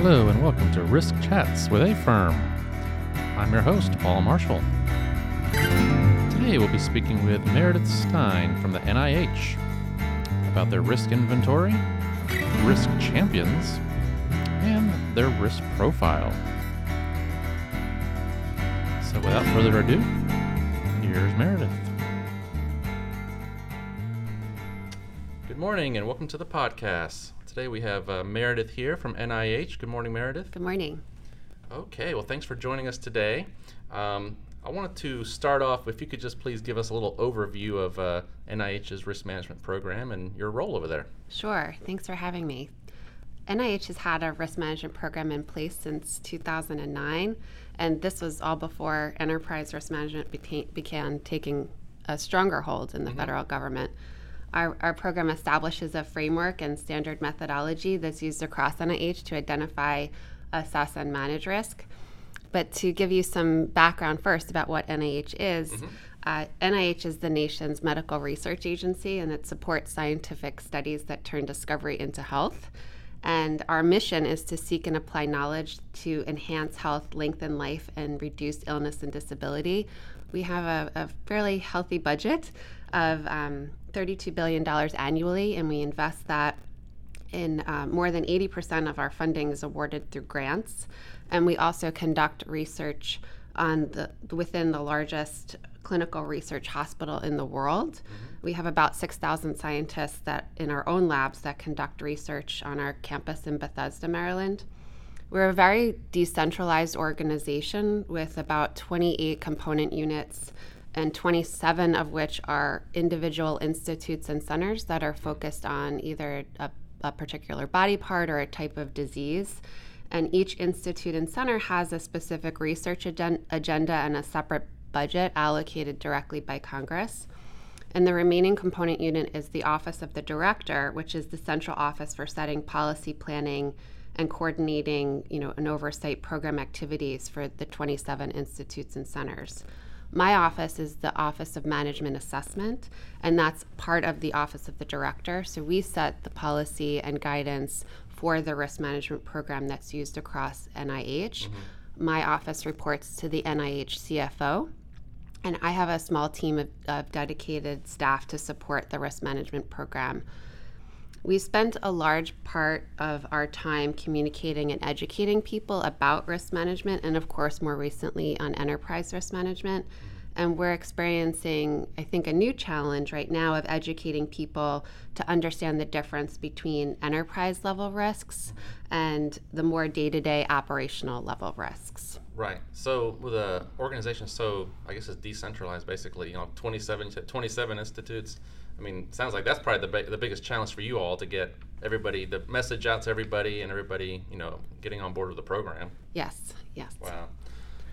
Hello, and welcome to Risk Chats with AFERM. I'm your host, Paul Marshall. Today we'll be speaking with Meredith Stein from the NIH about their risk inventory, risk champions, and their risk profile. So without further ado, here's Meredith. Good morning, and welcome to the podcast. Today we have uh, Meredith here from NIH. Good morning, Meredith. Good morning. Okay, well, thanks for joining us today. Um, I wanted to start off if you could just please give us a little overview of uh, NIH's risk management program and your role over there. Sure. Thanks for having me. NIH has had a risk management program in place since 2009, and this was all before enterprise risk management began taking a stronger hold in the Mm-hmm. federal government. Our, our program establishes a framework and standard methodology that's used across NIH to identify, assess, and manage risk. But to give you some background first about what NIH is, uh, NIH is the nation's medical research agency and it supports scientific studies that turn discovery into health. And our mission is to seek and apply knowledge to enhance health, lengthen life, and reduce illness and disability. We have a, a fairly healthy budget of um, $32 billion annually, and we invest that in uh, more than 80% of our funding is awarded through grants. And we also conduct research on the within the largest clinical research hospital in the world. We have about 6,000 scientists that in our own labs that conduct research on our campus in Bethesda, Maryland. We're a very decentralized organization with about 28 component units and 27 of which are individual institutes and centers that are focused on either a, a particular body part or a type of disease. And each institute and center has a specific research agen- agenda and a separate budget allocated directly by Congress. And the remaining component unit is the Office of the Director, which is the central office for setting policy planning and coordinating, you know, and oversight program activities for the 27 institutes and centers. My office is the Office of Management Assessment, and that's part of the Office of the Director. So we set the policy and guidance for the risk management program that's used across NIH. Mm-hmm. My office reports to the NIH CFO, and I have a small team of, of dedicated staff to support the risk management program. We spent a large part of our time communicating and educating people about risk management, and of course, more recently on enterprise risk management. And we're experiencing, I think, a new challenge right now of educating people to understand the difference between enterprise level risks and the more day to day operational level risks. Right. So with a organization so I guess it's decentralized basically, you know, 27 27 institutes. I mean, sounds like that's probably the the biggest challenge for you all to get everybody the message out to everybody and everybody, you know, getting on board with the program. Yes, yes. Wow.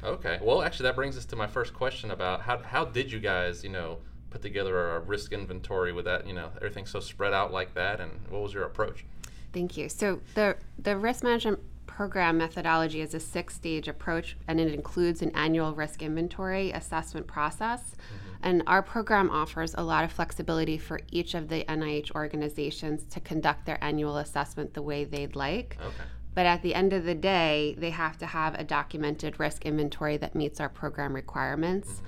Okay. Well, actually that brings us to my first question about how how did you guys, you know, put together a risk inventory with that, you know, everything so spread out like that and what was your approach? Thank you. So the the risk management program methodology is a six-stage approach, and it includes an annual risk inventory assessment process. And our program offers a lot of flexibility for each of the NIH organizations to conduct their annual assessment the way they'd like. Okay. But at the end of the day, they have to have a documented risk inventory that meets our program requirements.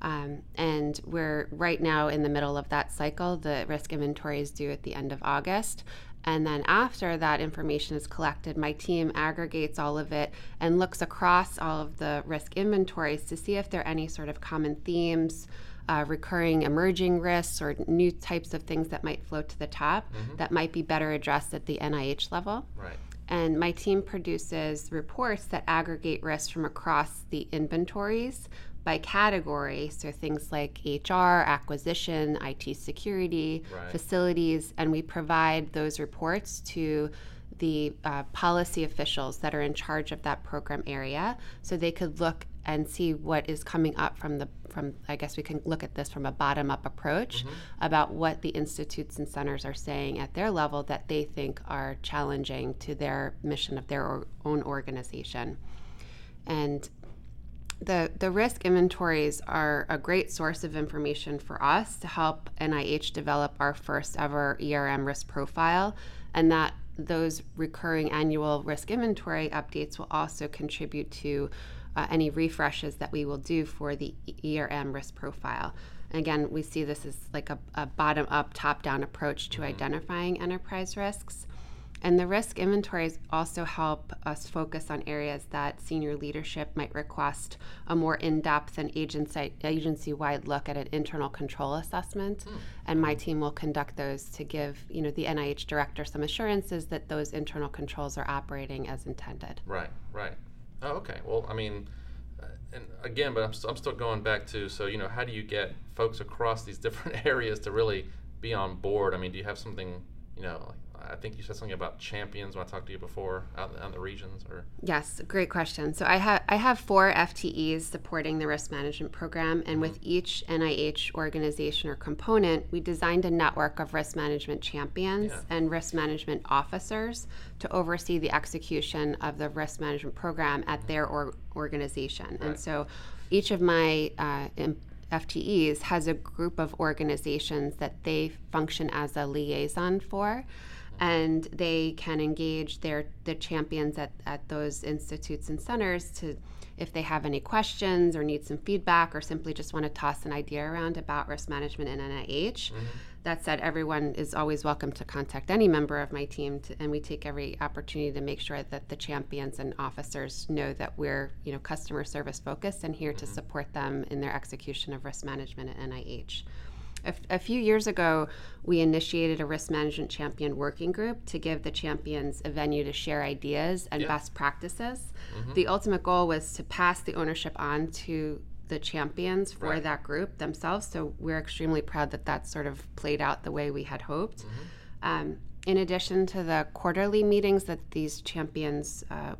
Um, and we're right now in the middle of that cycle. The risk inventory is due at the end of August. And then after that information is collected, my team aggregates all of it and looks across all of the risk inventories to see if there are any sort of common themes, uh, recurring emerging risks, or new types of things that might float to the top that might be better addressed at the NIH level. Right. And my team produces reports that aggregate risks from across the inventories by category. So things like HR, acquisition, IT security, Right. facilities, and we provide those reports to the uh, policy officials that are in charge of that program area so they could look and see what is coming up from the from I guess we can look at this from a bottom up approach about what the institutes and centers are saying at their level that they think are challenging to their mission of their or, own organization. And the, the risk inventories are a great source of information for us to help NIH develop our first ever ERM risk profile. And that those recurring annual risk inventory updates will also contribute to uh, any refreshes that we will do for the ERM risk profile. And again, we see this as like a, a bottom up, top down approach to mm-hmm. identifying enterprise risks. And the risk inventories also help us focus on areas that senior leadership might request a more in depth and agency wide look at an internal control assessment. Mm. And my team will conduct those to give you know, the NIH director some assurances that those internal controls are operating as intended. Right, right. Oh, okay. Well, I mean, uh, and again, but I'm, st- I'm still going back to so, you know, how do you get folks across these different areas to really be on board? I mean, do you have something, you know, like I think you said something about champions when I talked to you before out in the regions, or yes, great question. So I have I have four FTEs supporting the risk management program, and mm-hmm. with each NIH organization or component, we designed a network of risk management champions yeah. and risk management officers to oversee the execution of the risk management program at mm-hmm. their or- organization. Right. And so each of my uh, FTEs has a group of organizations that they function as a liaison for and they can engage their the champions at, at those institutes and centers to if they have any questions or need some feedback or simply just want to toss an idea around about risk management in NIH. Mm-hmm. That said, everyone is always welcome to contact any member of my team, to, and we take every opportunity to make sure that the champions and officers know that we're, you know, customer service focused and here mm-hmm. to support them in their execution of risk management at NIH. A, f- a few years ago, we initiated a risk management champion working group to give the champions a venue to share ideas and best practices. Mm-hmm. The ultimate goal was to pass the ownership on to the champions for right. that group themselves. So we're extremely proud that that sort of played out the way we had hoped. Mm-hmm. Um, in addition to the quarterly meetings that these champions uh,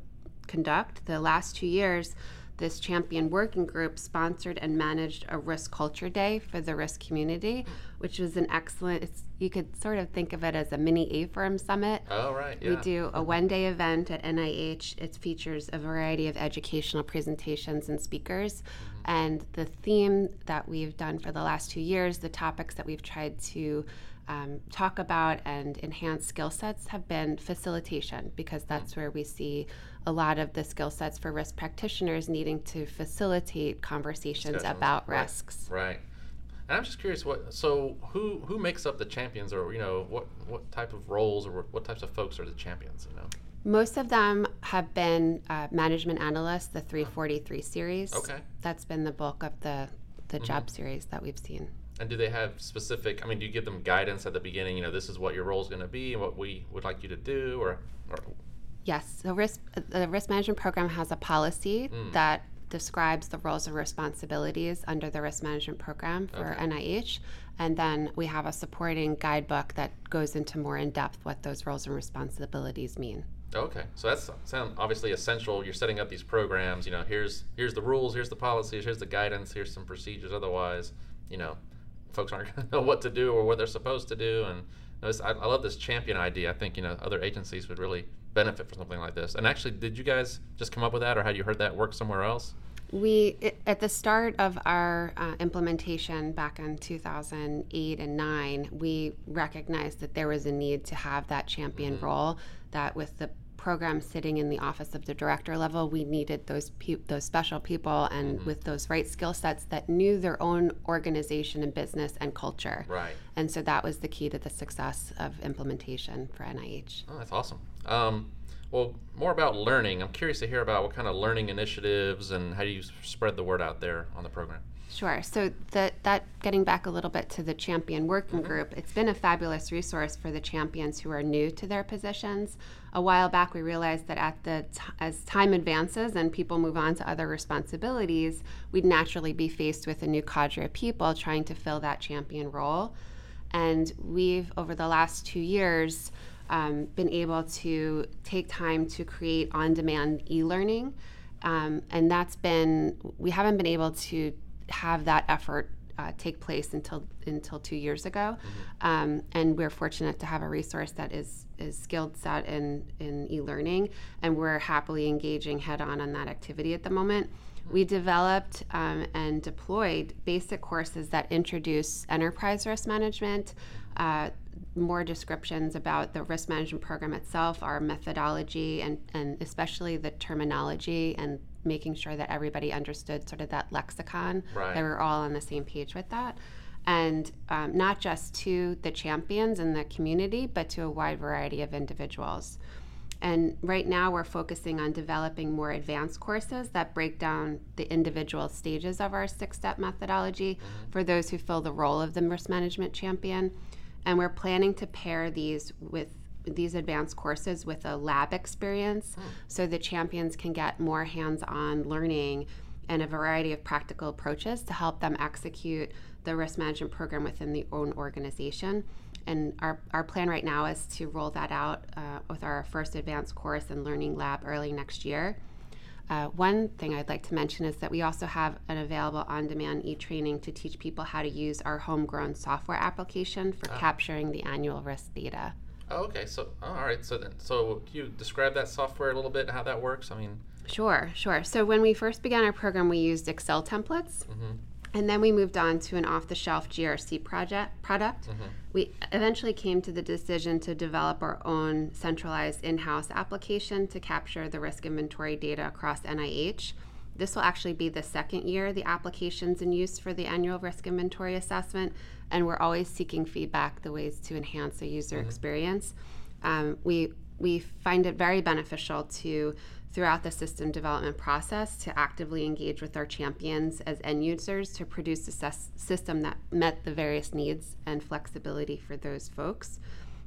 conduct, the last two years, this champion working group sponsored and managed a risk culture day for the risk community, which was an excellent. you could sort of think of it as a mini AFERM summit. Oh right, yeah. We do a one-day event at NIH. It features a variety of educational presentations and speakers, mm-hmm. and the theme that we've done for the last two years, the topics that we've tried to um, talk about and enhance skill sets have been facilitation because that's where we see a lot of the skill sets for risk practitioners needing to facilitate conversations about right. risks. Right. And I'm just curious, what so who who makes up the champions, or you know, what what type of roles or what types of folks are the champions? You know. Most of them have been uh, management analysts, the 343 series. Okay. That's been the bulk of the the mm-hmm. job series that we've seen. And do they have specific? I mean, do you give them guidance at the beginning? You know, this is what your role is going to be, and what we would like you to do, or, or Yes, the risk the risk management program has a policy mm. that describes the roles and responsibilities under the risk management program for okay. NIH, and then we have a supporting guidebook that goes into more in depth what those roles and responsibilities mean. Okay, so that's sound obviously essential. You're setting up these programs. You know, here's here's the rules, here's the policies, here's the guidance, here's some procedures. Otherwise, you know, folks aren't going to know what to do or what they're supposed to do. And I, I love this champion idea. I think you know other agencies would really benefit from something like this. And actually, did you guys just come up with that, or had you heard that work somewhere else? We, at the start of our uh, implementation back in 2008 and 9, we recognized that there was a need to have that champion mm-hmm. role, that with the program sitting in the office of the director level, we needed those pe- those special people and mm-hmm. with those right skill sets that knew their own organization and business and culture. Right. And so that was the key to the success of implementation for NIH. Oh, that's awesome. Um, well, more about learning. I'm curious to hear about what kind of learning initiatives and how do you spread the word out there on the program. Sure. So that that getting back a little bit to the champion working mm-hmm. group, it's been a fabulous resource for the champions who are new to their positions. A while back, we realized that at the t- as time advances and people move on to other responsibilities, we'd naturally be faced with a new cadre of people trying to fill that champion role. And we've over the last two years um, been able to take time to create on-demand e-learning. Um, and that's been we haven't been able to have that effort uh, take place until until two years ago, mm-hmm. um, and we're fortunate to have a resource that is is skilled set in in e-learning, and we're happily engaging head on on that activity at the moment. Mm-hmm. We developed um, and deployed basic courses that introduce enterprise risk management, uh, more descriptions about the risk management program itself, our methodology, and, and especially the terminology and making sure that everybody understood sort of that lexicon, Right. that we're all on the same page with that. And um, not just to the champions in the community, but to a wide variety of individuals. And right now, we're focusing on developing more advanced courses that break down the individual stages of our six step methodology for those who fill the role of the risk management champion. And we're planning to pair these with these advanced courses with a lab experience so the champions can get more hands on learning and a variety of practical approaches to help them execute the risk management program within the own organization. And our, our plan right now is to roll that out uh, with our first advanced course and learning lab early next year. Uh, one thing I'd like to mention is that we also have an available on demand e training to teach people how to use our homegrown software application for capturing the annual risk data. Oh, okay. So, all right. So then, so can you describe that software a little bit, how that works? I mean, Sure, sure. So when we first began our program, we used Excel templates. And then we moved on to an off-the-shelf GRC project product. We eventually came to the decision to develop our own centralized in-house application to capture the risk inventory data across NIH. This will actually be the second year the application's in use for the annual risk inventory assessment, and we're always seeking feedback, the ways to enhance the user experience. Um, we we find it very beneficial to throughout the system development process to actively engage with our champions as end users to produce a system that met the various needs and flexibility for those folks.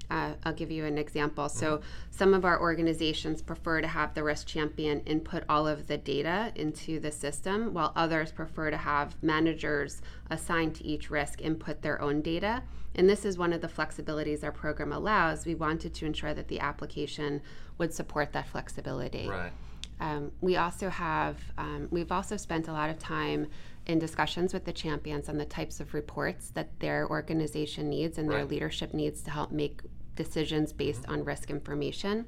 Uh, I'll give you an example. So, some of our organizations prefer to have the risk champion input all of the data into the system, while others prefer to have managers assigned to each risk input their own data. And this is one of the flexibilities our program allows. We wanted to ensure that the application would support that flexibility. right. Um, we also have, um, we've also spent a lot of time in discussions with the champions on the types of reports that their organization needs and their leadership needs to help make decisions based on risk information.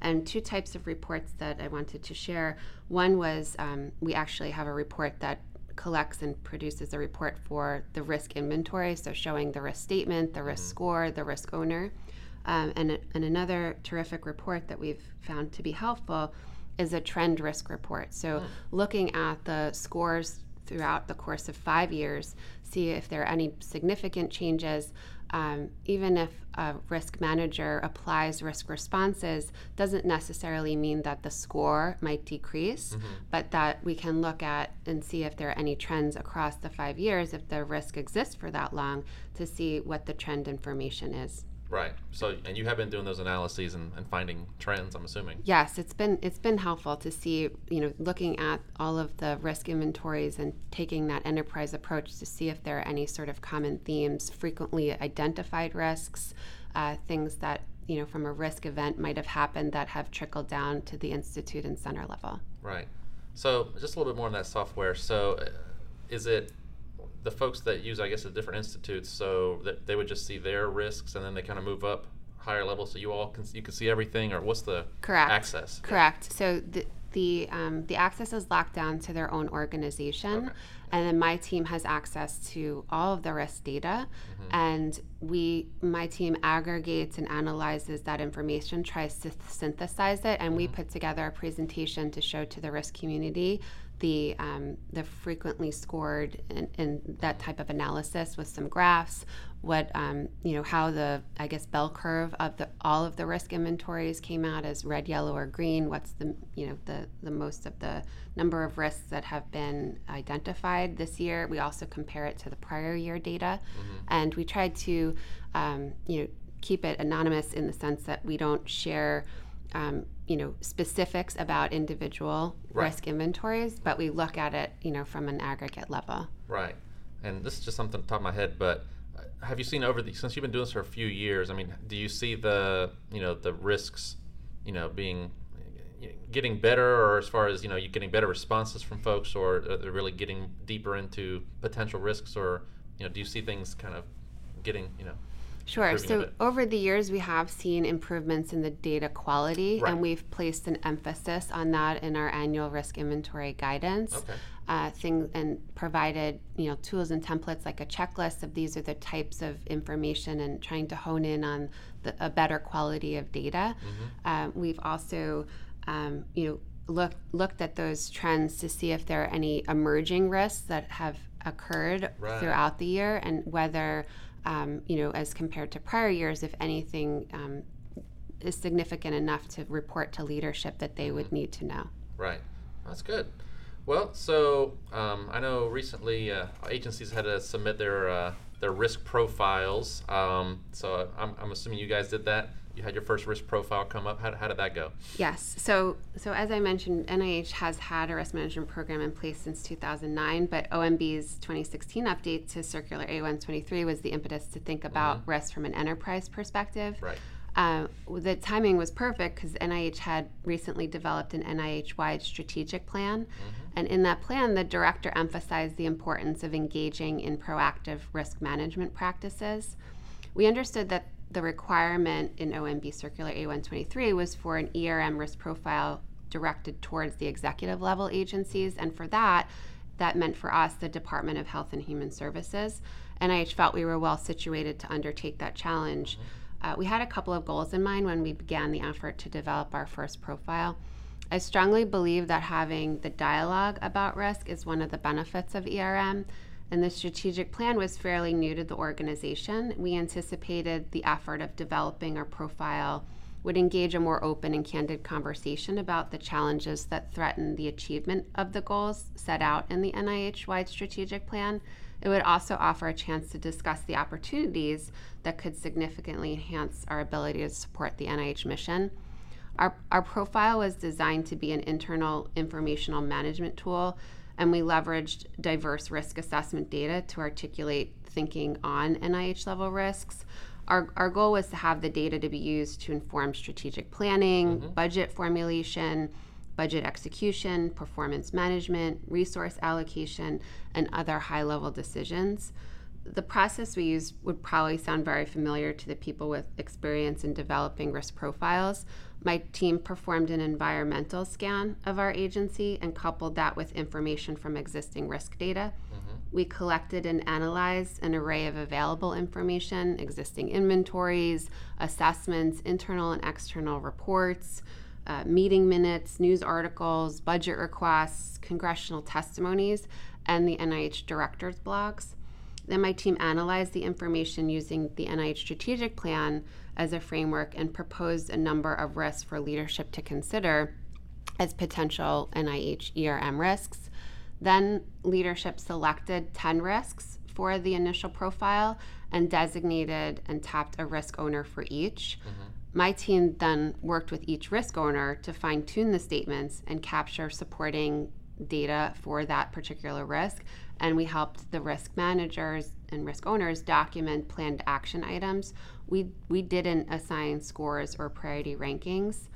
And two types of reports that I wanted to share. One was um, we actually have a report that collects and produces a report for the risk inventory, so showing the risk statement, the risk score, the risk owner. Um, and, and another terrific report that we've found to be helpful is a trend risk report. So, looking at the scores throughout the course of five years, see if there are any significant changes. Um, even if a risk manager applies risk responses, doesn't necessarily mean that the score might decrease, but that we can look at and see if there are any trends across the five years, if the risk exists for that long, to see what the trend information is. Right. So, and you have been doing those analyses and, and finding trends, I'm assuming. Yes, it's been it's been helpful to see, you know, looking at all of the risk inventories and taking that enterprise approach to see if there are any sort of common themes, frequently identified risks, uh, things that you know from a risk event might have happened that have trickled down to the institute and center level. Right. So, just a little bit more on that software. So, uh, is it the folks that use, I guess, the different institutes, so that they would just see their risks and then they kind of move up higher level, so you all can you can see everything, or what's the Correct. access? Correct. So the the um, the access is locked down to their own organization, Okay. and then my team has access to all of the risk data, and we my team aggregates and analyzes that information, tries to synthesize it, and we put together a presentation to show to the risk community the um, the frequently scored and, and that type of analysis with some graphs what um, you know how the I guess bell curve of the all of the risk inventories came out as red, yellow, or green. What's the you know the the most of the number of risks that have been identified this year? We also compare it to the prior year data, and we tried to um, you know keep it anonymous in the sense that we don't share. Um, you know specifics about individual Right. risk inventories, but we look at it, you know, from an aggregate level. Right. And this is just something on top of my head, but uh, have you seen over the since you've been doing this for a few years? I mean, do you see the you know the risks, you know, being getting better, or as far as you know, you getting better responses from folks, or are they really getting deeper into potential risks, or you know, do you see things kind of getting you know? Sure. So over the years, we have seen improvements in the data quality, Right. and we've placed an emphasis on that in our annual risk inventory guidance. Okay. uh, things and provided you know tools and templates like a checklist of these are the types of information and trying to hone in on the, a better quality of data. Uh, we've also um, you know looked looked at those trends to see if there are any emerging risks that have occurred Right. throughout the year and whether um, you know as compared to prior years if anything um, is significant enough to report to leadership that they would need to know. Right. That's good. Well, so um, I know recently uh, agencies had to submit their uh, their risk profiles. Um, so I'm, I'm assuming you guys did that. You had your first risk profile come up. How, how did that go? Yes. So, so as I mentioned, NIH has had a risk management program in place since 2009, but OMB's 2016 update to Circular A123 was the impetus to think about risk from an enterprise perspective. Right. Uh, the timing was perfect because NIH had recently developed an NIH wide strategic plan. And in that plan, the director emphasized the importance of engaging in proactive risk management practices. We understood that the requirement in OMB Circular A123 was for an ERM risk profile directed towards the executive level agencies. And for that, that meant for us the Department of Health and Human Services. NIH felt we were well situated to undertake that challenge. Uh, we had a couple of goals in mind when we began the effort to develop our first profile. I strongly believe that having the dialogue about risk is one of the benefits of ERM, and the strategic plan was fairly new to the organization. We anticipated the effort of developing our profile would engage a more open and candid conversation about the challenges that threaten the achievement of the goals set out in the NIH wide strategic plan. It would also offer a chance to discuss the opportunities that could significantly enhance our ability to support the NIH mission. Our, our profile was designed to be an internal informational management tool, and we leveraged diverse risk assessment data to articulate thinking on NIH level risks. Our, our goal was to have the data to be used to inform strategic planning, mm-hmm. budget formulation, budget execution, performance management, resource allocation, and other high level decisions. The process we use would probably sound very familiar to the people with experience in developing risk profiles. My team performed an environmental scan of our agency and coupled that with information from existing risk data. We collected and analyzed an array of available information, existing inventories, assessments, internal and external reports, uh, meeting minutes, news articles, budget requests, congressional testimonies, and the NIH director's blogs. Then my team analyzed the information using the NIH strategic plan as a framework and proposed a number of risks for leadership to consider as potential NIH ERM risks. Then leadership selected 10 risks for the initial profile and designated and tapped a risk owner for each. My team then worked with each risk owner to fine tune the statements and capture supporting data for that particular risk. And we helped the risk managers and risk owners document planned action items. We, we didn't assign scores or priority rankings.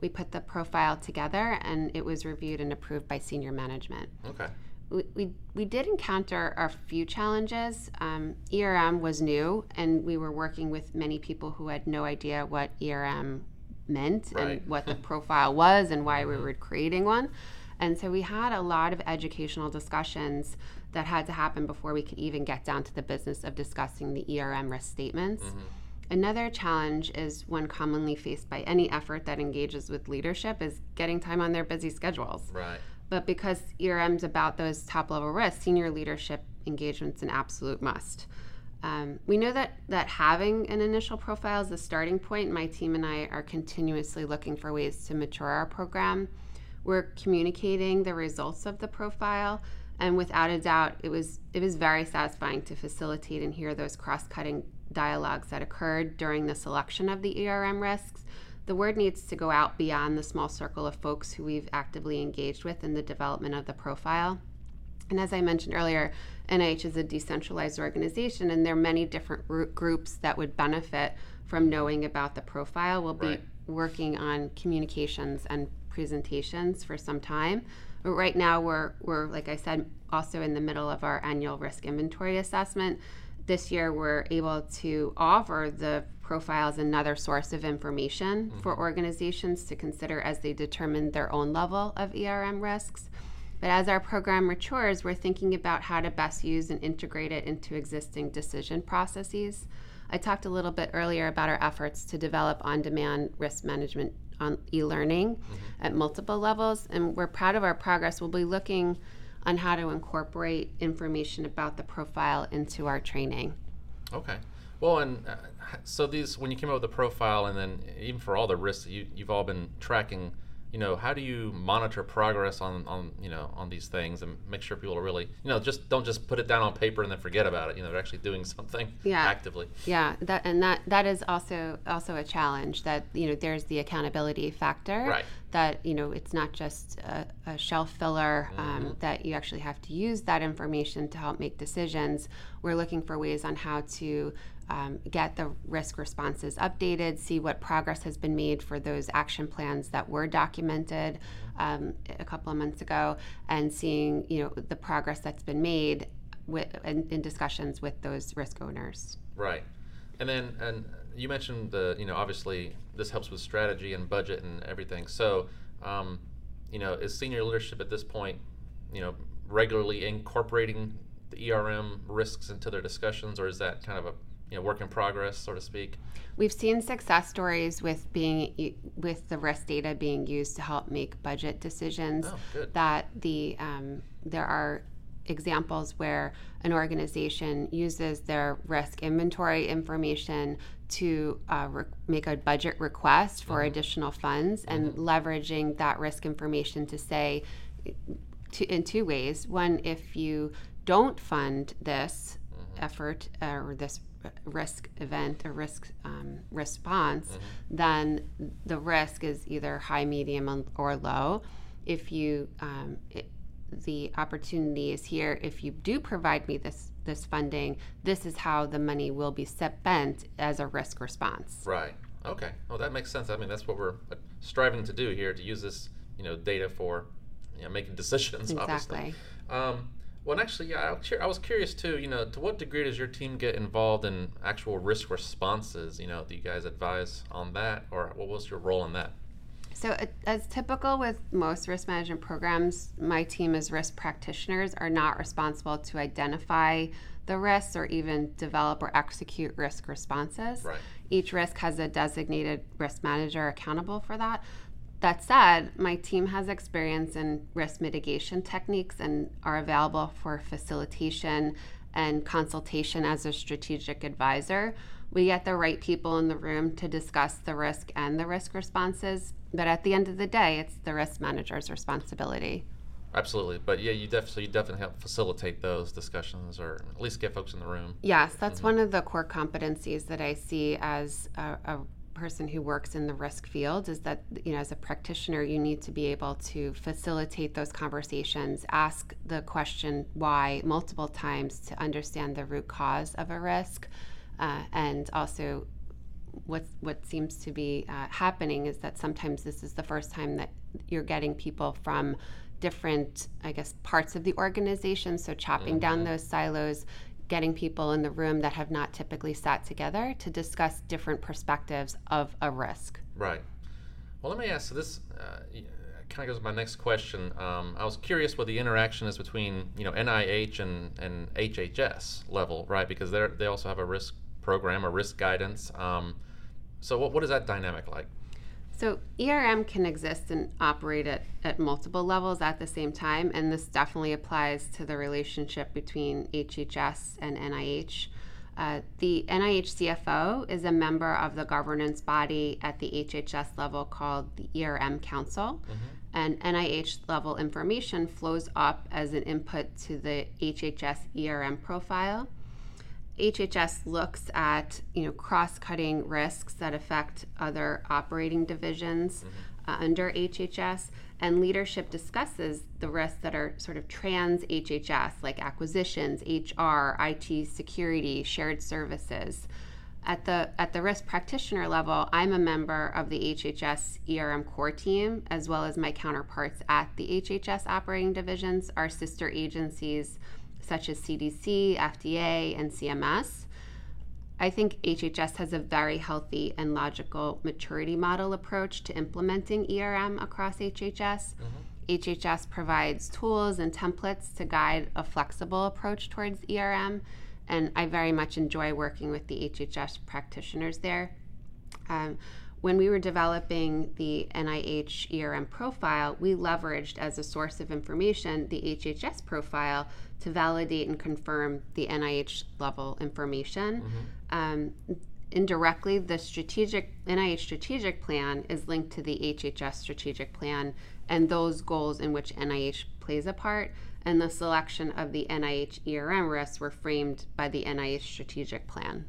We put the profile together and it was reviewed and approved by senior management Okay. we, we, we did encounter a few challenges. Um, ERM was new, and we were working with many people who had no idea what ERM meant Right. and what the profile was and why we were creating one. And so we had a lot of educational discussions that had to happen before we could even get down to the business of discussing the ERM risk statements. Another challenge is one commonly faced by any effort that engages with leadership is getting time on their busy schedules. Right. But because ERM's about those top level risks, senior leadership engagement's an absolute must. Um, we know that that having an initial profile is the starting point. My team and I are continuously looking for ways to mature our program. We're communicating the results of the profile, and without a doubt, it was it was very satisfying to facilitate and hear those cross-cutting dialogues that occurred during the selection of the ERM risks. The word needs to go out beyond the small circle of folks who we've actively engaged with in the development of the profile. And as I mentioned earlier, NIH is a decentralized organization, and there are many different groups that would benefit from knowing about the profile. We'll Right. be working on communications and presentations for some time. But right now, we're, we're, like I said, also in the middle of our annual risk inventory assessment. This year, we're able to offer the profile as another source of information for organizations to consider as they determine their own level of ERM risks. But as our program matures, we're thinking about how to best use and integrate it into existing decision processes. I talked a little bit earlier about our efforts to develop on demand risk management on e learning mm-hmm. at multiple levels, and we're proud of our progress. We'll be looking on how to incorporate information about the profile into our training. Okay. Well, and uh, so these, when you came up with the profile, and then even for all the risks that you, you've all been tracking, you know, how do you monitor progress on, on you know on these things and make sure people are really you know just don't just put it down on paper and then forget about it. You know, they're actually doing something yeah. actively. Yeah, that and that that is also also a challenge. That you know, there's the accountability factor. Right. That you know, it's not just a, a shelf filler. Um, mm-hmm. Um, that you actually have to use that information to help make decisions. We're looking for ways on how to um, get the risk responses updated, see what progress has been made for those action plans that were documented um, a couple of months ago, and seeing you know the progress that's been made with, in, in discussions with those risk owners. Right, and then and you mentioned the you know obviously this helps with strategy and budget and everything. So um, you know is senior leadership at this point you know regularly incorporating the ERM risks into their discussions, or is that kind of a you know work in progress, so to speak? We've seen success stories with being with the risk data being used to help make budget decisions. Oh, that the um, there are examples where an organization uses their risk inventory information to uh, re- make a budget request for mm-hmm. additional funds and mm-hmm. leveraging that risk information to say to, in two ways. One, if you don't fund this mm-hmm. effort uh, or this risk event or risk um, response, mm-hmm. then the risk is either high, medium, or low. If you um, it, the opportunity is here. If you do provide me this this funding, this is how the money will be spent as a risk response. Right. Okay. Well, that makes sense. I mean, that's what we're uh, striving to do here to use this, you know, data for, you know, making decisions. Exactly. Obviously. Um, well, actually, yeah, I was curious too. You know, to what degree does your team get involved in actual risk responses? You know, do you guys advise on that, or what was your role in that? So, as typical with most risk management programs, my team as risk practitioners are not responsible to identify the risks or even develop or execute risk responses. Right. Each risk has a designated risk manager accountable for that. That said, my team has experience in risk mitigation techniques and are available for facilitation and consultation as a strategic advisor. We get the right people in the room to discuss the risk and the risk responses, but at the end of the day, it's the risk manager's responsibility. Absolutely, but yeah, you definitely so you definitely help facilitate those discussions, or at least get folks in the room. Yes, that's mm-hmm. one of the core competencies that I see as a, a person who works in the risk field is that you know as a practitioner you need to be able to facilitate those conversations ask the question why multiple times to understand the root cause of a risk uh, and also what what seems to be uh, happening is that sometimes this is the first time that you're getting people from different i guess parts of the organization so chopping mm-hmm. down those silos getting people in the room that have not typically sat together to discuss different perspectives of a risk. Right. Well, let me ask. So this uh, kind of goes to my next question. Um, I was curious what the interaction is between you know NIH and and HHS level, right? Because they they also have a risk program a risk guidance. Um, so what what is that dynamic like? So ERM can exist and operate at, at multiple levels at the same time, and this definitely applies to the relationship between HHS and NIH. Uh, the NIH CFO is a member of the governance body at the HHS level called the ERM Council, mm-hmm. and NIH level information flows up as an input to the HHS ERM profile. HHS looks at you know cross-cutting risks that affect other operating divisions mm-hmm. uh, under HHS, and leadership discusses the risks that are sort of trans HHS, like acquisitions, HR, IT, security, shared services. At the at the risk practitioner level, I'm a member of the HHS ERM core team, as well as my counterparts at the HHS operating divisions, our sister agencies such as CDC, FDA, and CMS. I think HHS has a very healthy and logical maturity model approach to implementing ERM across HHS. Mm-hmm. HHS provides tools and templates to guide a flexible approach towards ERM, and I very much enjoy working with the HHS practitioners there. Um, when we were developing the NIH ERM profile, we leveraged as a source of information the HHS profile to validate and confirm the NIH level information. Mm-hmm. Um, indirectly, the strategic NIH strategic plan is linked to the HHS strategic plan and those goals in which NIH plays a part. And the selection of the NIH ERM risks were framed by the NIH strategic plan.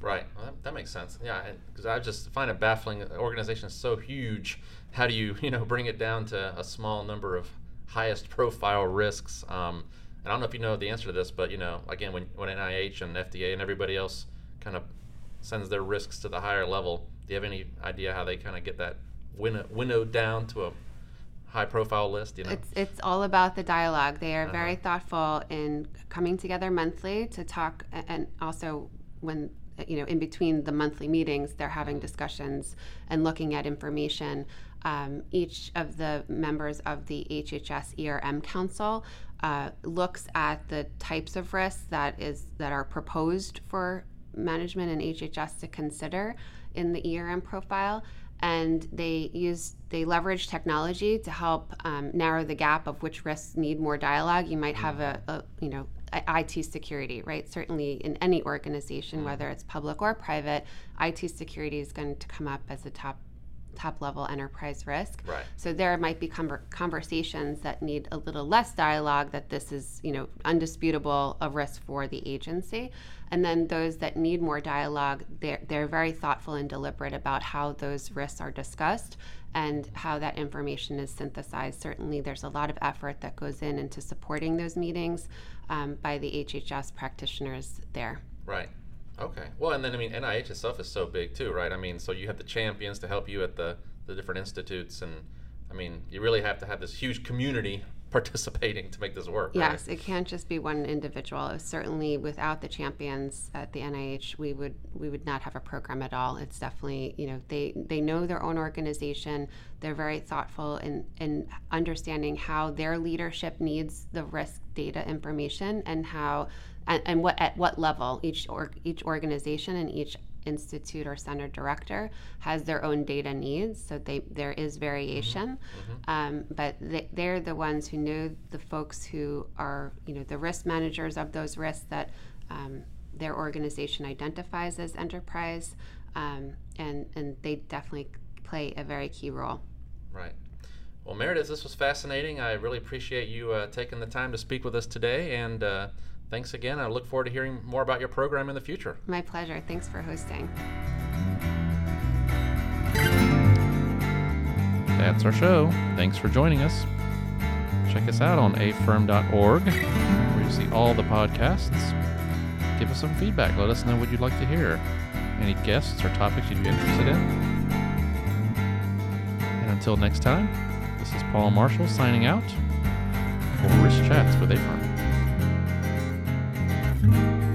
Right. Well, that, that, makes sense. Yeah, because I just find it baffling. The organization is so huge. How do you, you know, bring it down to a small number of highest profile risks? Um, and I don't know if you know the answer to this, but you know, again, when when NIH and FDA and everybody else kind of sends their risks to the higher level, do you have any idea how they kind of get that winnow, winnowed down to a high profile list you know it's it's all about the dialogue they are uh-huh. very thoughtful in coming together monthly to talk and also when you know, in between the monthly meetings, they're having discussions and looking at information. Um, each of the members of the HHS ERM Council uh, looks at the types of risks that is that are proposed for management and HHS to consider in the ERM profile, and they use they leverage technology to help um, narrow the gap of which risks need more dialogue. You might have a, a you know IT security, right? Certainly in any organization, mm. whether it's public or private, IT security is going to come up as a top top level enterprise risk. Right. So there might be conversations that need a little less dialogue that this is, you know, undisputable a risk for the agency. And then those that need more dialogue, they're, they're very thoughtful and deliberate about how those risks are discussed and how that information is synthesized. Certainly, there's a lot of effort that goes in into supporting those meetings um, by the HHS practitioners there. Right. Okay. Well, and then I mean, NIH itself is so big too, right? I mean, so you have the champions to help you at the the different institutes, and I mean, you really have to have this huge community participating to make this work. Yes, right? it can't just be one individual. Certainly, without the champions at the NIH, we would we would not have a program at all. It's definitely you know they they know their own organization. They're very thoughtful in in understanding how their leadership needs the risk data information and how and, and what at what level each or each organization and each institute or center director has their own data needs so they there is variation mm-hmm. mm-hmm. um, but they, they're the ones who know the folks who are you know the risk managers of those risks that um, their organization identifies as enterprise um, and and they definitely play a very key role right well meredith this was fascinating i really appreciate you uh, taking the time to speak with us today and uh, thanks again. I look forward to hearing more about your program in the future. My pleasure. Thanks for hosting. That's our show. Thanks for joining us. Check us out on aferm.org, where you see all the podcasts. Give us some feedback. Let us know what you'd like to hear. Any guests or topics you'd be interested in. And until next time, this is Paul Marshall signing out for Risk Chats with AFERM. Thank you.